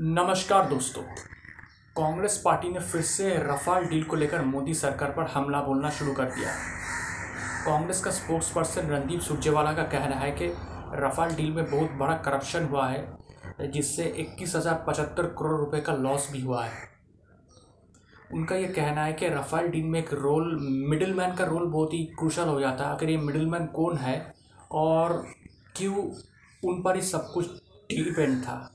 नमस्कार दोस्तों। कांग्रेस पार्टी ने फिर से रफाल डील को लेकर मोदी सरकार पर हमला बोलना शुरू कर दिया। कांग्रेस का स्पोक्स पर्सन रणदीप सुरजेवाला का कहना है कि रफाल डील में बहुत बड़ा करप्शन हुआ है, जिससे इक्कीस हज़ार पचहत्तर करोड़ रुपए का लॉस भी हुआ है। उनका ये कहना है कि रफाल डील में एक रोल मिडिल मैन का रोल बहुत ही क्रूशल हो जाता है। अगर ये मिडिल मैन कौन है और क्यों उन पर ही सब कुछ डिपेंड था?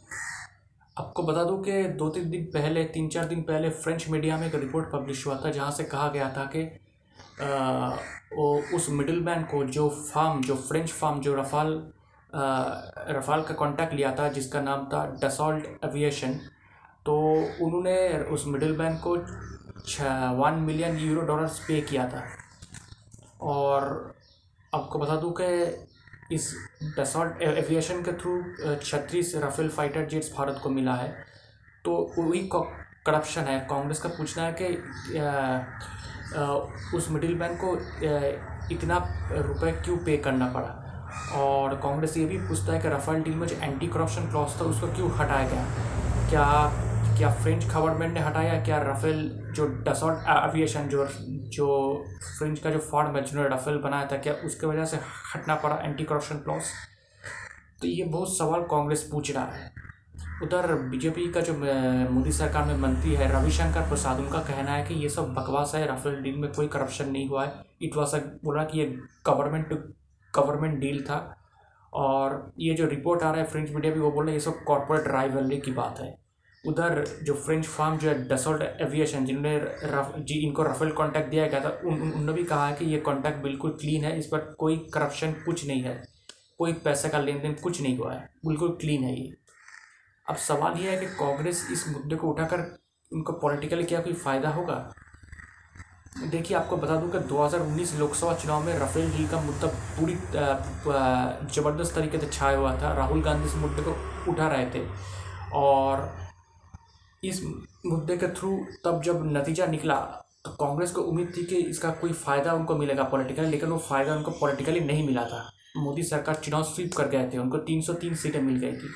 आपको बता दूँ कि दो तीन दिन पहले तीन चार दिन पहले फ्रेंच मीडिया में एक रिपोर्ट पब्लिश हुआ था, जहाँ से कहा गया था कि वो उस मिडिल मैन को जो फार्म जो फ्रेंच फार्म जो रफ़ाल रफ़ाल का कॉन्टैक्ट लिया था, जिसका नाम था डसॉल्ट एविएशन तो उन्होंने उस मिडिल मैन को छ वन मिलियन यूरो डॉलर्स पे किया था। और आपको बता दूँ कि इस डसॉल्ट एविएशन के थ्रू छत्तीस राफेल फाइटर जेट्स भारत को मिला है। तो वही करप्शन है। कांग्रेस का पूछना है कि उस मिडिल मैन को इतना रुपए क्यों पे करना पड़ा? और कांग्रेस ये भी पूछता है कि राफेल डील में जो एंटी करप्शन क्लॉज था, उसको क्यों हटाया गया? क्या क्या फ्रेंच गवर्नमेंट ने हटाया? क्या राफेल जो डसॉल्ट एविएशन जो जो फ्रेंच का जो फॉर्ड है, जिन्होंने राफेल बनाया था, क्या उसके वजह से हटना पड़ा एंटी करप्शन क्लॉज तो ये बहुत सवाल कांग्रेस पूछ रहा है। उधर बीजेपी का जो मोदी सरकार में मंत्री है, रविशंकर प्रसाद, उनका कहना है कि ये सब बकवास है, राफेल डील में कोई करप्शन नहीं हुआ है। इट वॉज़ बोला कि ये गवर्नमेंट टू गवर्नमेंट डील था। और ये जो रिपोर्ट आ रहा है फ्रेंच मीडिया भी वो बोल रहे हैं, ये सब कॉर्पोरेट राइवलरी की बात है। उधर जो फ्रेंच फार्म जो है डसोल्ट एविएशन जिन्होंने रफ जी, इनको रफेल कॉन्टैक्ट दिया गया था, उन उन्होंने भी कहा है कि ये कॉन्टैक्ट बिल्कुल क्लीन है, इस पर कोई करप्शन कुछ नहीं है, कोई पैसे का लेन देन कुछ नहीं हुआ है, बिल्कुल क्लीन है ये। अब सवाल ये है कि कांग्रेस इस मुद्दे को उठाकर उनको पॉलिटिकली क्या कोई फ़ायदा होगा? देखिए, आपको बता दूँ कि 2019 लोकसभा चुनाव में रफेल डील का मुद्दा पूरी ज़बरदस्त तरीके से छाया हुआ था, राहुल गांधी इस मुद्दे को उठा रहे थे, और इस मुद्दे के थ्रू तब जब नतीजा निकला तो कांग्रेस को उम्मीद थी कि इसका कोई फ़ायदा उनको मिलेगा पॉलिटिकली लेकिन वो फ़ायदा उनको पॉलिटिकली नहीं मिला था। मोदी सरकार चुनाव स्वीप कर गए थे, उनको 303 सीटें मिल गई थी।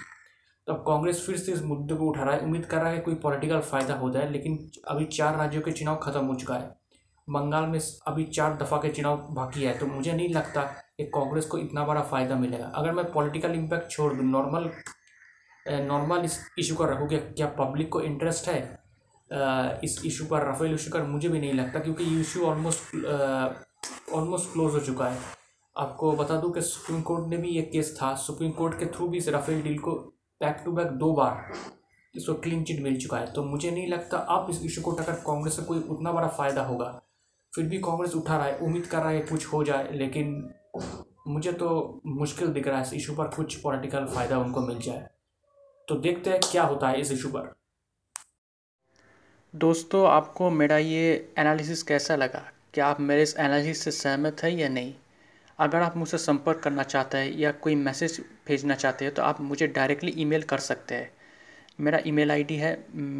तो अब कांग्रेस फिर से इस मुद्दे को उठा रहा है, उम्मीद कर रहा है कोई पॉलिटिकल फ़ायदा हो जाए, लेकिन अभी चार राज्यों के चुनाव खत्म हो चुका है। बंगाल में अभी चार दफ़ा के चुनाव बाकी है तो मुझे नहीं लगता कि कांग्रेस को इतना बड़ा फ़ायदा मिलेगा। अगर मैं पॉलिटिकल इम्पैक्ट छोड़ दूँ नॉर्मल नॉर्मल इस इशू का रखोगे क्या पब्लिक को इंटरेस्ट है? इस इशू पर राफेल इशू कर मुझे भी नहीं लगता क्योंकि ये इशू ऑलमोस्ट ऑलमोस्ट क्लोज हो चुका है। आपको बता दूँ कि सुप्रीम कोर्ट ने भी ये केस था। सुप्रीम कोर्ट के थ्रू भी इस राफेल डील को बैक टू बैक दो बार इसको क्लीन चिट मिल चुका है। तो मुझे नहीं लगता अब इस इशू को उठाकर कांग्रेस से कोई उतना बड़ा फ़ायदा होगा, फिर भी कांग्रेस उठा रहा है, उम्मीद कर रहा है कुछ हो जाए, लेकिन मुझे तो मुश्किल दिख रहा है इस इशू पर कुछ पॉलिटिकल फ़ायदा उनको मिल जाए। तो देखते हैं क्या होता है इस इशू पर। दोस्तों, आपको मेरा ये एनालिसिस कैसा लगा? क्या आप मेरे इस एनालिसिस से सहमत हैं या नहीं? अगर आप मुझसे संपर्क करना चाहते हैं या कोई मैसेज भेजना चाहते हैं तो आप मुझे डायरेक्टली ईमेल कर सकते हैं। मेरा ईमेल आईडी है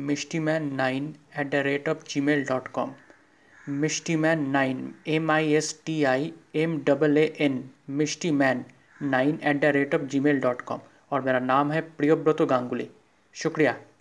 Misti man nine at the rate of G mail dot com Misti man nine M I S T I M double A N Misti man nine at the rate of G mail dot com और मेरा नाम है प्रियोव्रत गांगुली। शुक्रिया।